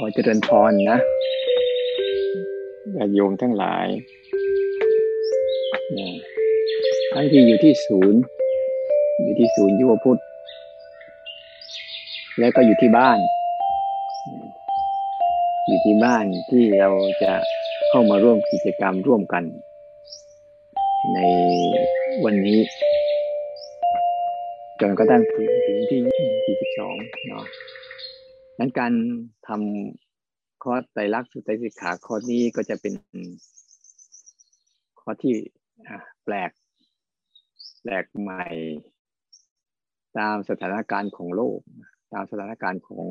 ขอเจริญพรนะญาติโยมทั้งหลายทั้งที่อยู่ที่ศูนย์ อยู่ที่ศูนย์ยุวพุทธ แล้วก็อยู่ที่บ้าน อยู่ที่บ้านที่เราจะเข้ามาร่วมกิจกรรมร่วมกัน ในวันนี้ จนกระทั่งถึงที่ที่สิบสองเนาะ นั้นการทำข้อไตรลักษณ์สุตไตรสิกขาข้อนี้ก็จะเป็นข้อที่แปลกแปลกใหม่ ตามสถานการณ์ของโลก ตามสถานการณ์ของ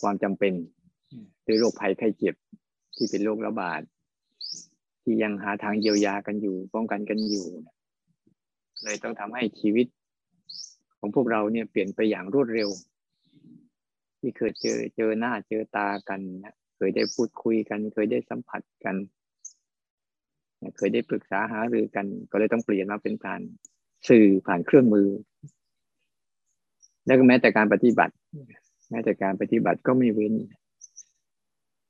ความจำเป็นหรือโรคภัยไข้เจ็บที่เป็นโรคระบาดที่ยังหาทางเยียวยากันอยู่ป้องกันกันอยู่ เลยต้องทำให้ชีวิต ของพวกเราเนี่ยเปลี่ยนไปอย่างรวดเร็ว ที่เคยเจอเจอหน้าเจอตากันนะเคยได้พูดคุยกัน เคยได้สัมผัสกัน เคยได้ปรึกษาหารือกัน ก็เลยต้องเปลี่ยนมาเป็นการสื่อผ่านเครื่องมือ แล้วก็แม้แต่การปฏิบัติ แม้แต่การปฏิบัติก็ไม่เว้น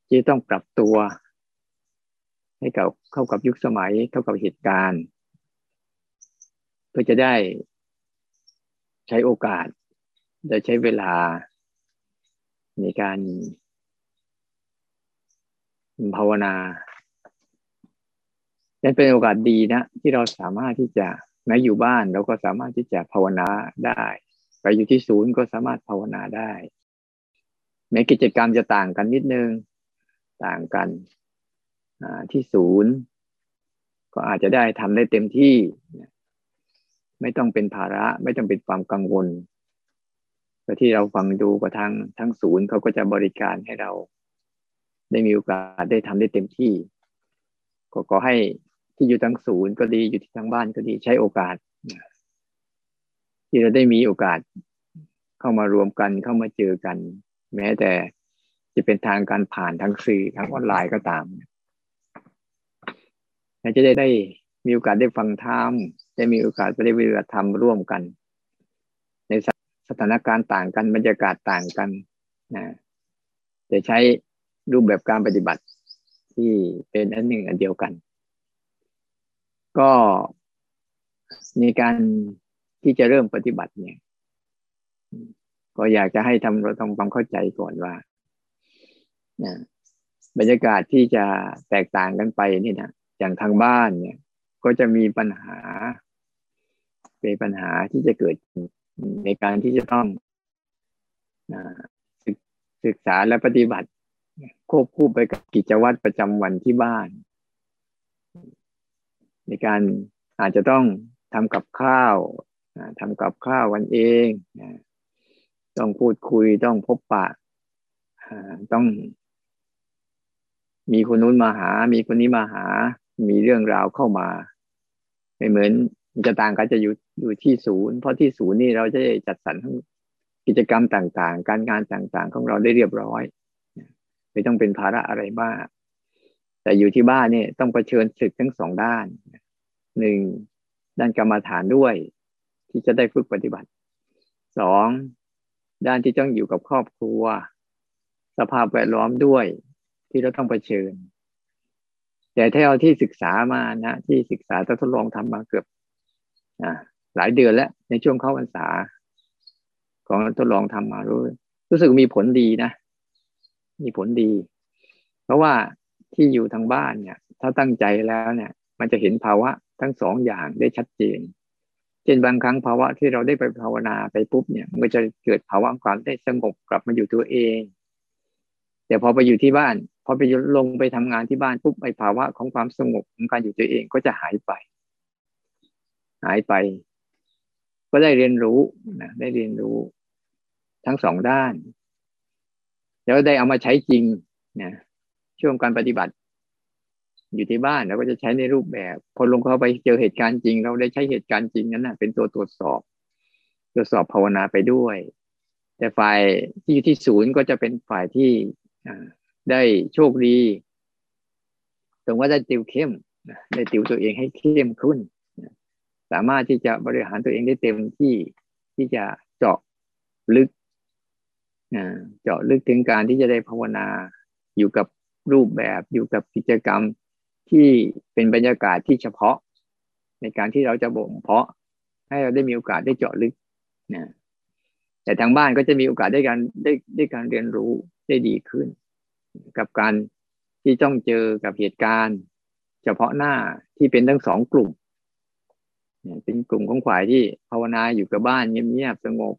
ที่ต้องปรับตัว ให้กับเข้ากับยุคสมัยเข้ากับเหตุการณ์เพื่อจะได้ ใช้โอกาสได้ใช้เวลาในการภาวนานั่นเป็นโอกาสดีนะ ที่เราสามารถที่จะแม้อยู่บ้านเราก็สามารถที่จะภาวนาได้ ไปอยู่ที่ศูนย์ก็สามารถภาวนาได้แม้กิจกรรมจะต่างกันนิดนึง ต่างกันที่ศูนย์ ก็อาจจะได้ทำได้เต็มที่ ไม่ต้องเป็นภาระไม่ต้องเป็นความกังวลแต่ที่เราฟังดูกับทางทั้งศูนย์เขาก็จะบริการให้เรา ได้มีโอกาสได้ทำได้เต็มที่ ก็ขอให้ที่อยู่ทั้งศูนย์ก็ดีอยู่ที่ทั้งบ้านก็ดีใช้โอกาส ที่เราได้มีโอกาสเข้ามารวมกันเข้ามาเจอกัน แม้แต่จะเป็นทางการผ่านทางสื่อทางออนไลน์ก็ตามจะได้ได้มีโอกาสได้ฟังธรรม ได้มีโอกาสปฏิบัติธรรมร่วมกัน ในสถานการณ์ต่างกันบรรยากาศต่างกันนะจะใช้รูปแบบการปฏิบัติที่เป็นอันหนึ่งอันเดียวกัน ก็ในการที่จะเริ่มปฏิบัติเนี่ย ก็อยากจะให้ทำเราทำความเข้าใจก่อนว่านะบรรยากาศที่จะแตกต่างกันไปนี่นะอย่างทางบ้านเนี่ย ก็จะมีปัญหา เป็นปัญหาที่จะเกิดในการที่จะต้องศึกษาและปฏิบัติ ควบคู่ไปกับกิจวัตรประจำวันที่บ้าน ในการอาจจะต้องทำกับข้าวทำกับข้าววันเองต้องพูดคุยต้องพบปะต้อง มีคนนู้นมาหา มีคนนี้มาหา มีเรื่องราวเข้ามา ไม่เหมือนจะต่างกันจะอยู่อยู่ที่ศูนย์เพราะที่ศูนย์นี่เราจะจัดสรรทั้งกิจกรรมต่างๆ การงานต่างๆ ของเราได้เรียบร้อย ไม่ต้องเป็นภาระอะไรมาก แต่อยู่ที่บ้านเนี่ยต้องเผชิญศึกทั้งสองด้านหนึ่งด้านกรรมฐานด้วย ที่จะได้ฝึกปฏิบัติสองด้านที่ต้องอยู่กับครอบครัว สภาพแวดล้อมด้วย ที่เราต้องเผชิญ แต่ถ้าเอาที่ศึกษามานะที่ศึกษาทดลองทำมาเกือบ หลายเดือนแล้วในช่วงเข้าพรรษา ของทดลองทำมารู้รู้สึกมีผลดีนะ มีผลดี เพราะว่าที่อยู่ทางบ้านเนี่ย ถ้าตั้งใจแล้วเนี่ย มันจะเห็นภาวะทั้งสองอย่างได้ชัดเจน เช่นบางครั้งภาวะที่เราได้ไปภาวนาไปปุ๊บเนี่ย มันก็จะเกิดภาวะความได้สงบกลับมาอยู่ตัวเองแต่พอไปอยู่ที่บ้าน พอไปลงไปทำงานที่บ้านปุ๊บไอ้ภาวะของความสงบของการอยู่ตัวเองก็จะหายไป หายไป ก็ได้เรียนรู้นะได้เรียนรู้ทั้งสองด้าน แล้วได้เอามาใช้จริงนะช่วงการปฏิบัติ อยู่ที่บ้านเราก็จะใช้ในรูปแบบพอลงเข้าไปเจอเหตุการณ์จริง เราได้ใช้เหตุการณ์จริงนั้นนะเป็นตัวตรวจสอบ ตรวจสอบภาวนาไปด้วย แต่ฝ่ายที่อยู่ที่ศูนย์ก็จะเป็นฝ่ายที่ได้โชคดี ตรงว่าได้ติวเข้มได้ติวตัวเองให้เข้มขึ้น สามารถที่จะบริหารตัวเองได้เต็มที่ที่จะเจาะลึกเจาะลึกถึงการที่จะได้ภาวนาอยู่กับรูปแบบอยู่กับกิจกรรมที่เป็นบรรยากาศที่เฉพาะ ในการที่เราจะบ่มเพาะ ให้เราได้มีโอกาสได้เจาะลึกนะแต่ทางบ้านก็จะมีโอกาสได้การได้ได้การเรียนรู้ได้ดีขึ้น กับการที่ต้องเจอกับเหตุการณ์ เฉพาะหน้าที่เป็นทั้งสองกลุ่ม เป็นกลุ่มของฝ่ายที่ภาวนาอยู่กับบ้านเงียบๆสงบ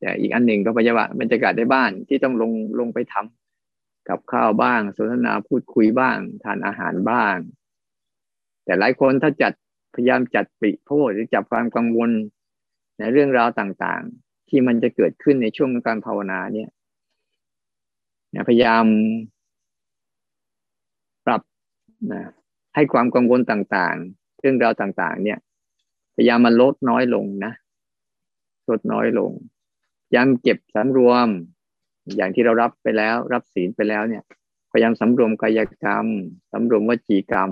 แต่อีกอันหนึ่งก็ปฏิบัติบรรยากาศในบ้านที่ต้องลงลงไปทำกับข้าวบ้าง สนทนาพูดคุยบ้าง ทานอาหารบ้าง แต่หลายคนถ้าจัดพยายามจัดปิโพธหรือจับความกังวลในเรื่องราวต่างๆ ที่มันจะเกิดขึ้นในช่วงการภาวนาเนี่ยพยายามปรับนะให้ความกังวลต่างๆ เรื่องราวต่างๆ เนี่ย ยายามมันลดน้อยลงนะลดน้อยลงย้ำเก็บสำรวม อย่างที่เรารับไปแล้ว รับศีลไปแล้วเนี่ย พยายามสำรวมกายกรรมสำรวมวจีกรรม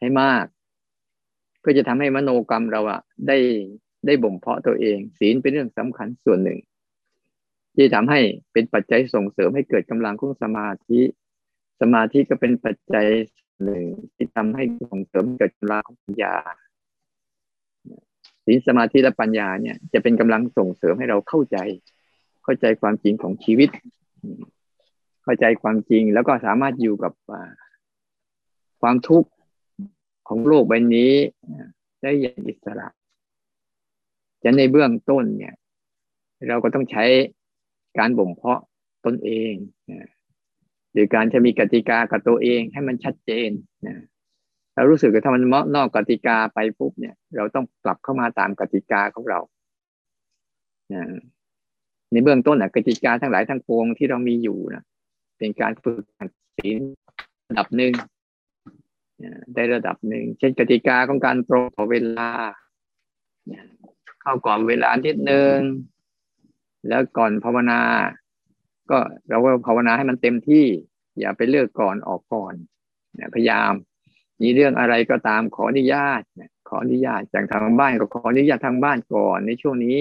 ให้มาก ก็จะทำให้มโนกรรมเราอะได้ได้บ่มเพาะตัวเอง ศีลเป็นเรื่องสำคัญส่วนหนึ่ง ที่ทำให้เป็นปัจจัยส่งเสริมให้เกิดกำลังของสมาธิ สมาธิก็เป็นปัจจัยหนึ่งที่ทำให้ส่งเสริมเกิดกำลังของปัญญา ศีลสมาธิและปัญญาเนี่ย จะเป็นกำลังส่งเสริมให้เราเข้าใจ เข้าใจความจริงของชีวิต เข้าใจความจริงแล้วก็สามารถอยู่กับความทุกข์ของโลกใบนี้ ได้อย่างอิสระจะในเบื้องต้นเนี่ย เราก็ต้องใช้การบ่มเพาะตนเองหรือการจะมีกติกากับตัวเองให้มันชัดเจนนะ เรารู้สึกว่าถ้ามันนอกกติกาไปปุ๊บเนี่ย เราต้องกลับเข้ามาตามกติกาของเราในเบื้องต้นอะกติกาทั้งหลายทั้งปวงที่เรามีอยู่นะเป็นการฝึกศีลระดับหนึ่งได้ระดับหนึ่งเช่นกติกาของการตรงต่อเวลาเข้าก่อนเวลาทิดหนึ่งแล้วก่อนภาวนา ก็เราก็ภาวนาให้มันเต็มที่ อย่าไปเลือกก่อนออกก่อนพยายาม มีเรื่องอะไรก็ตามขออนุญาตขออนุญาตจากทางบ้านก็ขออนุญาตทางบ้านก่อนในช่วงนี้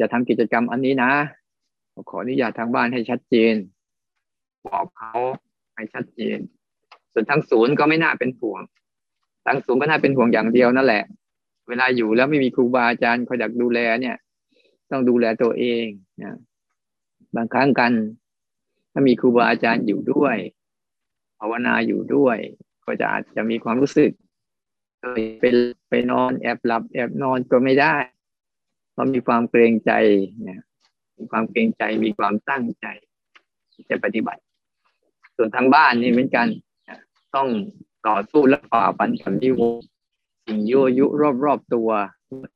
จะทำกิจกรรมอันนี้นะขออนุญาตทางบ้านให้ชัดเจน บอกเขาให้ชัดเจน ส่วนทางศูนย์ก็ไม่น่าเป็นห่วงทางศูนย์ก็น่าเป็นห่วงอย่างเดียวนั่นแหละ เวลาอยู่แล้วไม่มีครูบาอาจารย์คอยดักดูแลเนี่ย ต้องดูแลตัวเองนะบางครั้งกัน ถ้ามีครูบาอาจารย์อยู่ด้วย ภาวนาอยู่ด้วย ก็จะอาจจะมีความรู้สึกไปไปนอนแอบหลับ แอบนอนก็ไม่ได้เพราะมีความเกรงใจเนี่ยมีความเกรงใจมีความตั้งใจ จะปฏิบัติ ส่วนทางบ้านนี่เหมือนกันต้องต่อสู้และฝ่าฟันกับนิวสิ่งยั่วยุรอบๆตัว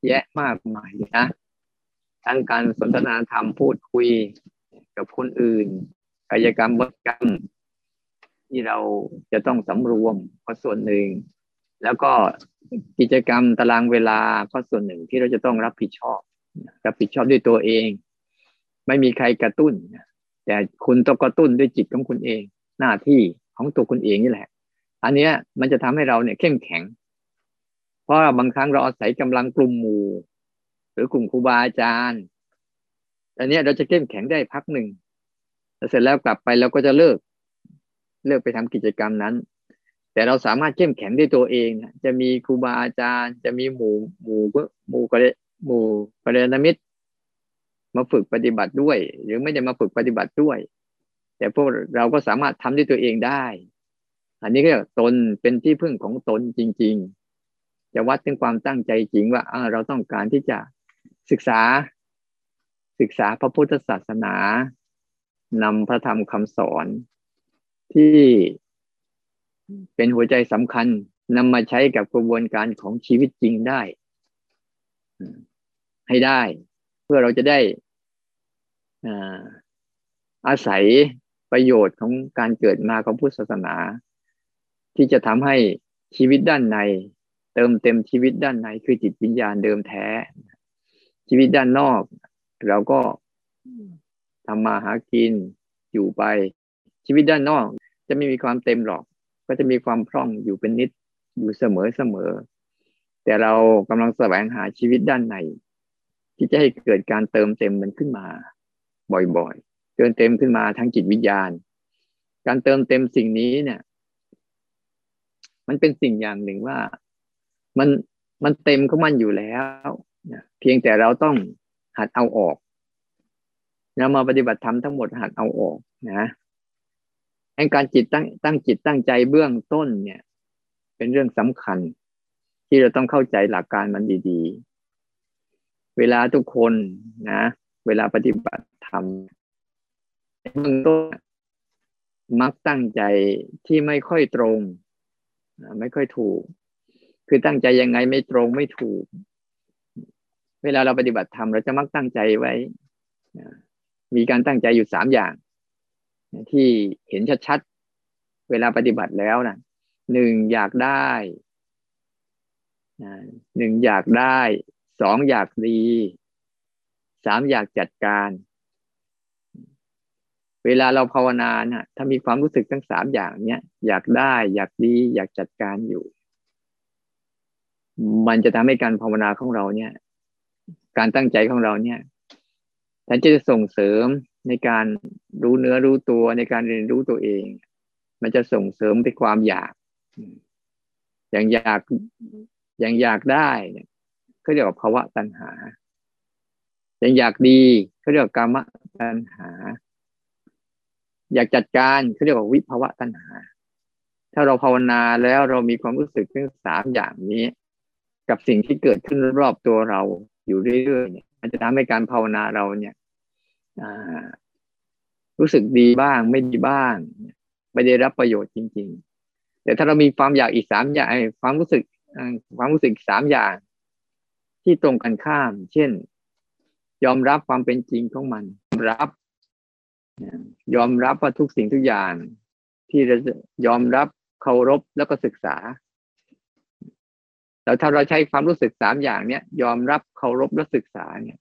แยะมากมายนะทั้งการสนทนาธรรมพูดคุยกับคนอื่นกายกรรมวัตกรรม ที่เราจะต้องสำรวมก็ส่วนหนึ่ง แล้วก็กิจกรรมตารางเวลาก็ส่วนหนึ่งที่เราจะต้องรับผิดชอบ รับผิดชอบด้วยตัวเอง ไม่มีใครกระตุ้น แต่คุณต้องกระตุ้นด้วยจิตของคุณเอง หน้าที่ของตัวคุณเองนี่แหละ อันนี้มันจะทำให้เราเนี่ยเข้มแข็ง เพราะบางครั้งเราอาศัยกำลังกลุ่มหมู่ หรือกลุ่มครูบาอาจารย์อันนี้เราจะเข้มแข็งได้พักหนึ่งเสร็จแล้วกลับไปเราก็จะเลิก เลือกไปทำกิจกรรมนั้น แต่เราสามารถเข้มแข็งด้วยตัวเองจะมีครูบาอาจารย์ จะมีหมู่หมู่หมู่กระหมู่กระนามิตร มาฝึกปฏิบัติด้วย หรือไม่ได้มาฝึกปฏิบัติด้วย แต่พวกเราก็สามารถทำด้วยตัวเองได้ อันนี้ก็ตนเป็นที่พึ่งของตนจริง ๆ จะวัดถึงความตั้งใจจริงว่าเราต้องการที่จะศึกษาศึกษาพระพุทธศาสนานำพระธรรมคำสอน ที่เป็นหัวใจสำคัญนำมาใช้กับกระบวนการของชีวิตจริงได้ ให้ได้ เพื่อเราจะได้อาศัยประโยชน์ของการเกิดมาของพุทธศาสนา ที่จะทำให้ชีวิตด้านใน เติมเต็มชีวิตด้านในคือจิตวิญญาณเดิมแท้ ชีวิตด้านนอก เราก็ทำมาหากินอยู่ไป ชีวิตด้านนอก จะไม่มีความเต็มหรอก ก็จะมีความพร่องอยู่เป็นนิดอยู่เสมอเสมอ แต่เรากำลังแสวงหาชีวิตด้านใน ที่จะให้เกิดการเติมเต็มมันขึ้นมา บ่อยๆเติมเต็มขึ้นมาทั้งจิตวิญญาณ การเติมเต็มสิ่งนี้เนี่ย มันเป็นสิ่งอย่างหนึ่งว่ามันมันเต็มของมันอยู่แล้วเพียงแต่เราต้องหัดเอาออกเรามาปฏิบัติธรรมทั้งหมดหัดเอาออกนะ ให้การจิตตั้งตั้งจิตตั้งใจเบื้องต้นเนี่ย เป็นเรื่องสำคัญ ที่เราต้องเข้าใจหลักการมันดีๆ เวลาทุกคนนะ เวลาปฏิบัติธรรมเบื้องต้นมักตั้งใจที่ไม่ค่อยตรงไม่ค่อยถูก คือตั้งใจยังไงไม่ตรงไม่ถูก เวลาเราปฏิบัติธรรมเราจะมักตั้งใจไว้ มีการตั้งใจอยู่สามอย่าง ที่เห็นชัดๆ เวลาปฏิบัติแล้วนะหนึ่งอยากได้หนึ่งอยากได้สองอยากดีสามอยากจัดการ เวลาเราภาวนานะถ้ามีความรู้สึกทั้งสามอย่างเนี้ยอยากได้ อยากดี อยากจัดการอยู่ มันจะทำให้การภาวนาของเราเนี่ย การตั้งใจของเราเนี่ยแทนจะส่งเสริม ในการรู้เนื้อรู้ตัวในการเรียนรู้ตัวเอง มันจะส่งเสริมไปความอยากอย่างอยากอย่างอยากได้เนี่ยเขาเรียกว่าภาวะตัณหา อย่างอยากดีเขาเรียกว่ากรรมตัณหา อยากจัดการเขาเรียกว่าวิภาวะตัณหา ถ้าเราภาวนาแล้วเรามีความรู้สึกทั้งสามอย่างนี้ กับสิ่งที่เกิดขึ้นรอบตัวเราอยู่เรื่อยๆเนี่ยมันจะทำให้การภาวนาเราเนี่ย รู้สึกดีบ้างไม่ดีบ้าง ไม่ได้รับประโยชน์จริง ๆ แต่ถ้าเรามีความอยากอีกสามอย่างความรู้สึกความรู้สึกสามอย่าง ที่ตรงกันข้าม เช่น ยอมรับความเป็นจริงของมันรับ ยอมรับว่าทุกสิ่งทุกอย่าง ที่เรายอมรับเคารพแล้วก็ศึกษาแต่ถ้าเราใช้ความรู้สึกสามอย่างเนี้ยยอมรับเคารพและศึกษาเนี่ย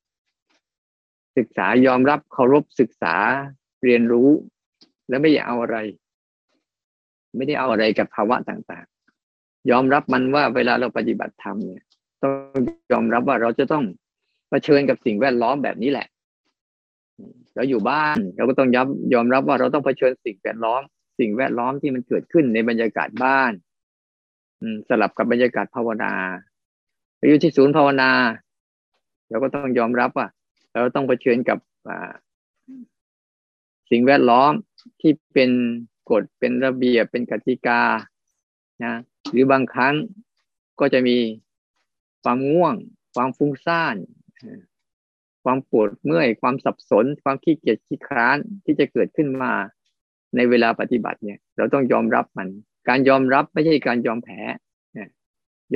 ศึกษายอมรับเคารพศึกษาเรียนรู้ แล้วไม่อยากเอาอะไร ไม่ได้เอาอะไรกับภาวะต่างๆ ยอมรับมันว่าเวลาเราปฏิบัติธรรมเนี่ย ต้องยอมรับว่าเราจะต้องเผชิญกับสิ่งแวดล้อมแบบนี้แหละ เราอยู่บ้านเราก็ต้องยอมยอมรับว่าเราต้องเผชิญสิ่งแวดล้อม สิ่งแวดล้อมที่มันเกิดขึ้นในบรรยากาศบ้านสลับกับบรรยากาศภาวนาอยู่ที่ศูนย์ภาวนา เราก็ต้องยอมรับว่า เราต้องเผชิญกับสิ่งแวดล้อมที่เป็นกฎเป็นระเบียบเป็นกติกานะหรือบางครั้งก็จะมีความง่วง ความฟุ้งซ่านความปวดเมื่อยความสับสน ความขี้เกียจขี้คร้านที่จะเกิดขึ้นมาในเวลาปฏิบัติเนี่ย เราต้องยอมรับมัน การยอมรับไม่ใช่การยอมแพ้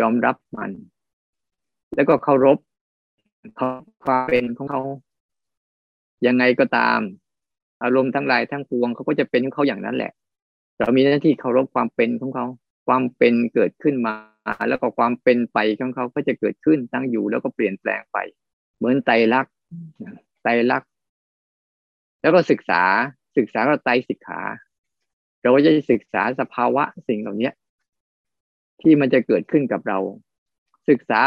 ยอมรับมัน แล้วก็เคารพ ความเป็นของเขายังไงก็ตาม อารมณ์ทั้งหลายทั้งปวงเขาก็จะเป็นของเขาอย่างนั้นแหละ เรามีหน้าที่เคารพความเป็นของเขา ความเป็นเกิดขึ้นมา แล้วก็ความเป็นไปของเขาก็จะเกิดขึ้นตั้งอยู่แล้วก็เปลี่ยนแปลงไป เหมือนไตรลักษณ์ไตรลักษณ์แล้วก็ศึกษาศึกษาก็ไตรสิกขาเราก็จะศึกษาสภาวะสิ่งเหล่านี้ที่มันจะเกิดขึ้นกับเรา ศึกษา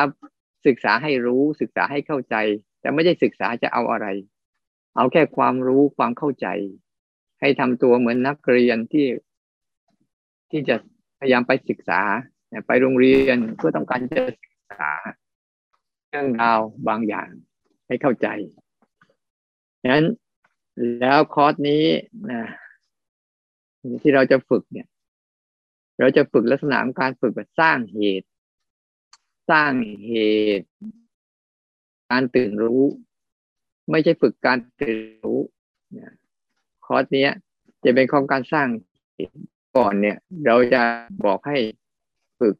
ศึกษาให้รู้ศึกษาให้เข้าใจ แต่ไม่ได้ศึกษาจะเอาอะไร เอาแค่ความรู้ความเข้าใจ ให้ทำตัวเหมือนนักเรียนที่ที่จะพยายามไปศึกษา ไปโรงเรียนเพื่อต้องการจะศึกษา เรื่องราวบางอย่างให้เข้าใจนั้นแล้วคอร์สนี้นะที่เราจะฝึกเนี่ย เราจะฝึกลักษณะการฝึกแบบสร้างเหตุ สร้างเหตุ การตื่นรู้ ไม่ใช่ฝึกการตื่นรู้คอร์สนี้จะเป็นของการสร้างก่อนเนี่ย เราจะบอกให้ฝึก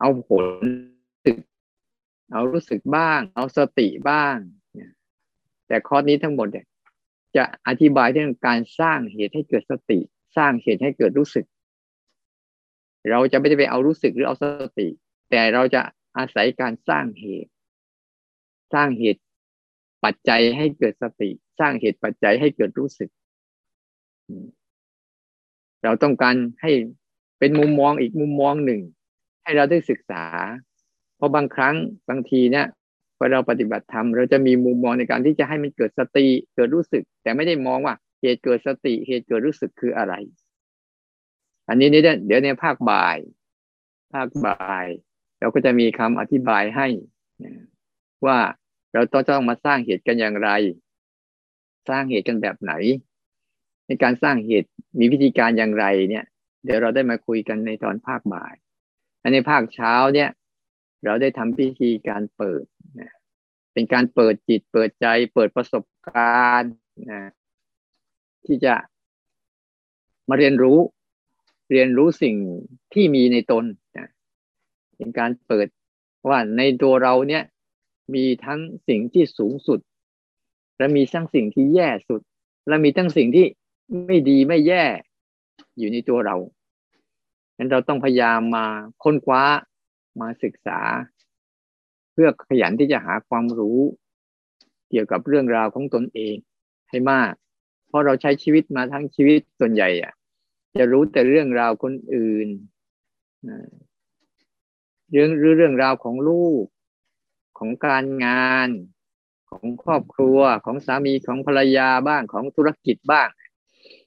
เอาผลสึก เอารู้สึกบ้าง เอาสติบ้างแต่คอร์สนี้ทั้งหมดเนี่ยจะอธิบายเรื่องการสร้างเหตุให้เกิดสติ สร้างเหตุให้เกิดรู้สึก เราจะไม่ได้ไปเอารู้สึกหรือเอาสติ แต่เราจะ อาศัยการสร้างเหตุ สร้างเหตุปัจจัยให้เกิดสติ สร้างเหตุปัจจัยให้เกิดรู้สึก เราต้องการให้เป็นมุมมองอีกมุมมองหนึ่ง ให้เราได้ศึกษา เพราะบางครั้งบางทีเนี่ยพอเราปฏิบัติธรรมเราจะมีมุมมองในการที่จะให้มันเกิดสติเกิดรู้สึก แต่ไม่ได้มองว่าเหตุเกิดสติเหตุเกิดรู้สึกคืออะไร อันนี้นี่เดี๋ยวในภาคบ่าย ภาคบ่าย เราก็จะมีคำอธิบายให้ว่าเราต้องต้องมาสร้างเหตุกันอย่างไร สร้างเหตุกันแบบไหน ในการสร้างเหตุมีวิธีการอย่างไรเนี่ย เดี๋ยวเราได้มาคุยกันในตอนภาคบ่ายในภาคเช้าเนี่ย เราได้ทำพิธีการเปิดนะเป็นการเปิดจิตเปิดใจ เปิดประสบการณ์นะที่จะมาเรียนรู้ เรียนรู้สิ่งที่มีในตน เป็นการเปิดว่าในตัวเราเนี่ยมีทั้งสิ่งที่สูงสุด และมีทั้งสิ่งที่แย่สุด และมีทั้งสิ่งที่ไม่ดีไม่แย่อยู่ในตัวเราฉะนั้นเราต้องพยายามมาค้นคว้ามาศึกษา เพื่อขยันที่จะหาความรู้ เกี่ยวกับเรื่องราวของตนเองให้มาก เพราะเราใช้ชีวิตมาทั้งชีวิตส่วนใหญ่อะจะรู้แต่เรื่องราวคนอื่น เรื่องเรื่องราวของลูก ของการงาน ของครอบครัวของสามีของภรรยาบ้างของธุรกิจบ้าง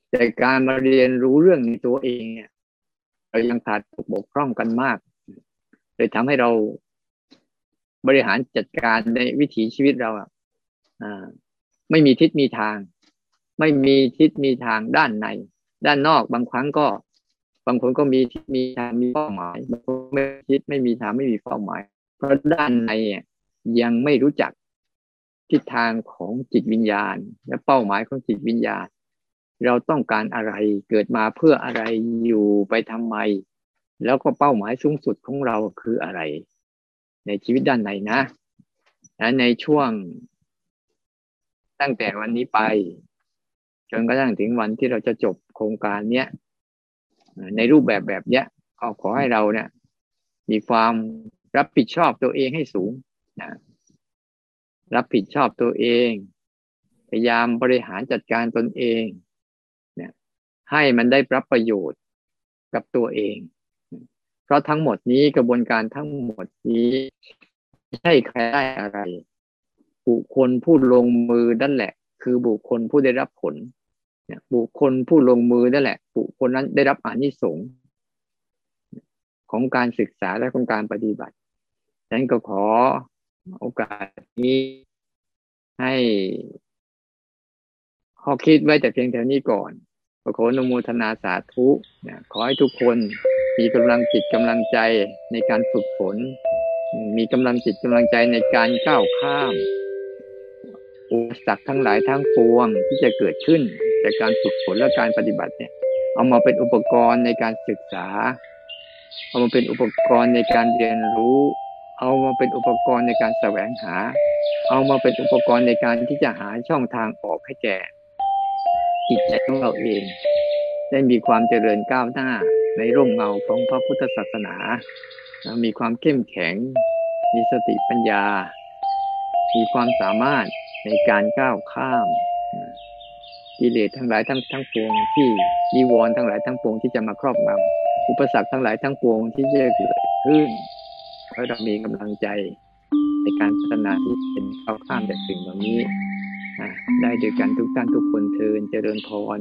แต่การมาเรียนรู้เรื่องในตัวเองเนี่ยเรายังขาดบกพร่องกันมากเลยทำให้เราบริหารจัดการในวิถีชีวิตเราอะไม่มีทิศมีทาง ไม่มีทิศมีทางด้านใน ด้านนอกบางครั้งก็ บางคนก็มีทิศมีทางมีเป้าหมายบางคนไม่ทิศไม่มีทางไม่มีเป้าหมาย เพราะด้านในยังไม่รู้จักทิศทางของจิตวิญญาณ และเป้าหมายของจิตวิญญาณ เราต้องการอะไรเกิดมาเพื่ออะไรอยู่ไปทำไม แล้วก็เป้าหมายสูงสุดของเราคืออะไร ในชีวิตด้านในนะและในช่วงตั้งแต่วันนี้ไป จนกระทั่งถึงวันที่เราจะจบโครงการเนี้ย ในรูปแบบแบบเนี้ยก็ขอให้เราเนี่ย มีความรับผิดชอบตัวเองให้สูงนะรับผิดชอบตัวเอง พยายามบริหารจัดการตนเองเนี่ยให้มันได้รับประโยชน์กับตัวเอง เพราะทั้งหมดนี้กระบวนการทั้งหมดนี้ไม่ใช่ใครได้อะไร บุคคลผู้ลงมือนั่นแหละ คือบุคคลผู้ได้รับผล บุคคลผู้ลงมือนั่นแหละ บุคคลนั้นได้รับอานิสงส์ของการศึกษาและของการปฏิบัติฉะนั้นก็ขอโอกาสนี้ให้ข้อคิดไว้แต่เพียงแค่นี้ก่อนขออนุโมทนาสาธุขอให้ทุกคนมีกำลังจิตกำลังใจในการฝึกฝน มีกำลังจิตกำลังใจในการก้าวข้าม อุปสรรคทั้งหลายทั้งปวงที่จะเกิดขึ้น จากการฝึกฝนและการปฏิบัติเนี่ย เอามาเป็นอุปกรณ์ในการศึกษา เอามาเป็นอุปกรณ์ในการเรียนรู้ เอามาเป็นอุปกรณ์ในการแสวงหา เอามาเป็นอุปกรณ์ในการที่จะหาช่องทางออกให้แก่จิตใจของเราเอง ได้มีความเจริญก้าวหน้าในร่มเงาของพระพุทธศาสนา มีความเข้มแข็ง มีสติปัญญา มีความสามารถในการก้าวข้าม กิเลสทั้งหลายทั้งทั้งปวงที่มีวรทั้งหลายทั้งปวงที่จะมาครอบงำอุปสรรคทั้งหลายทั้งปวงที่จะเกิดขึ้นเพราะเรามีกำลังใจในการพัฒนาที่เป็นเข้าข้ามจากสิ่งเหล่านี้ได้ด้วยกันทุกท่านทุกคนเทินเจริญพร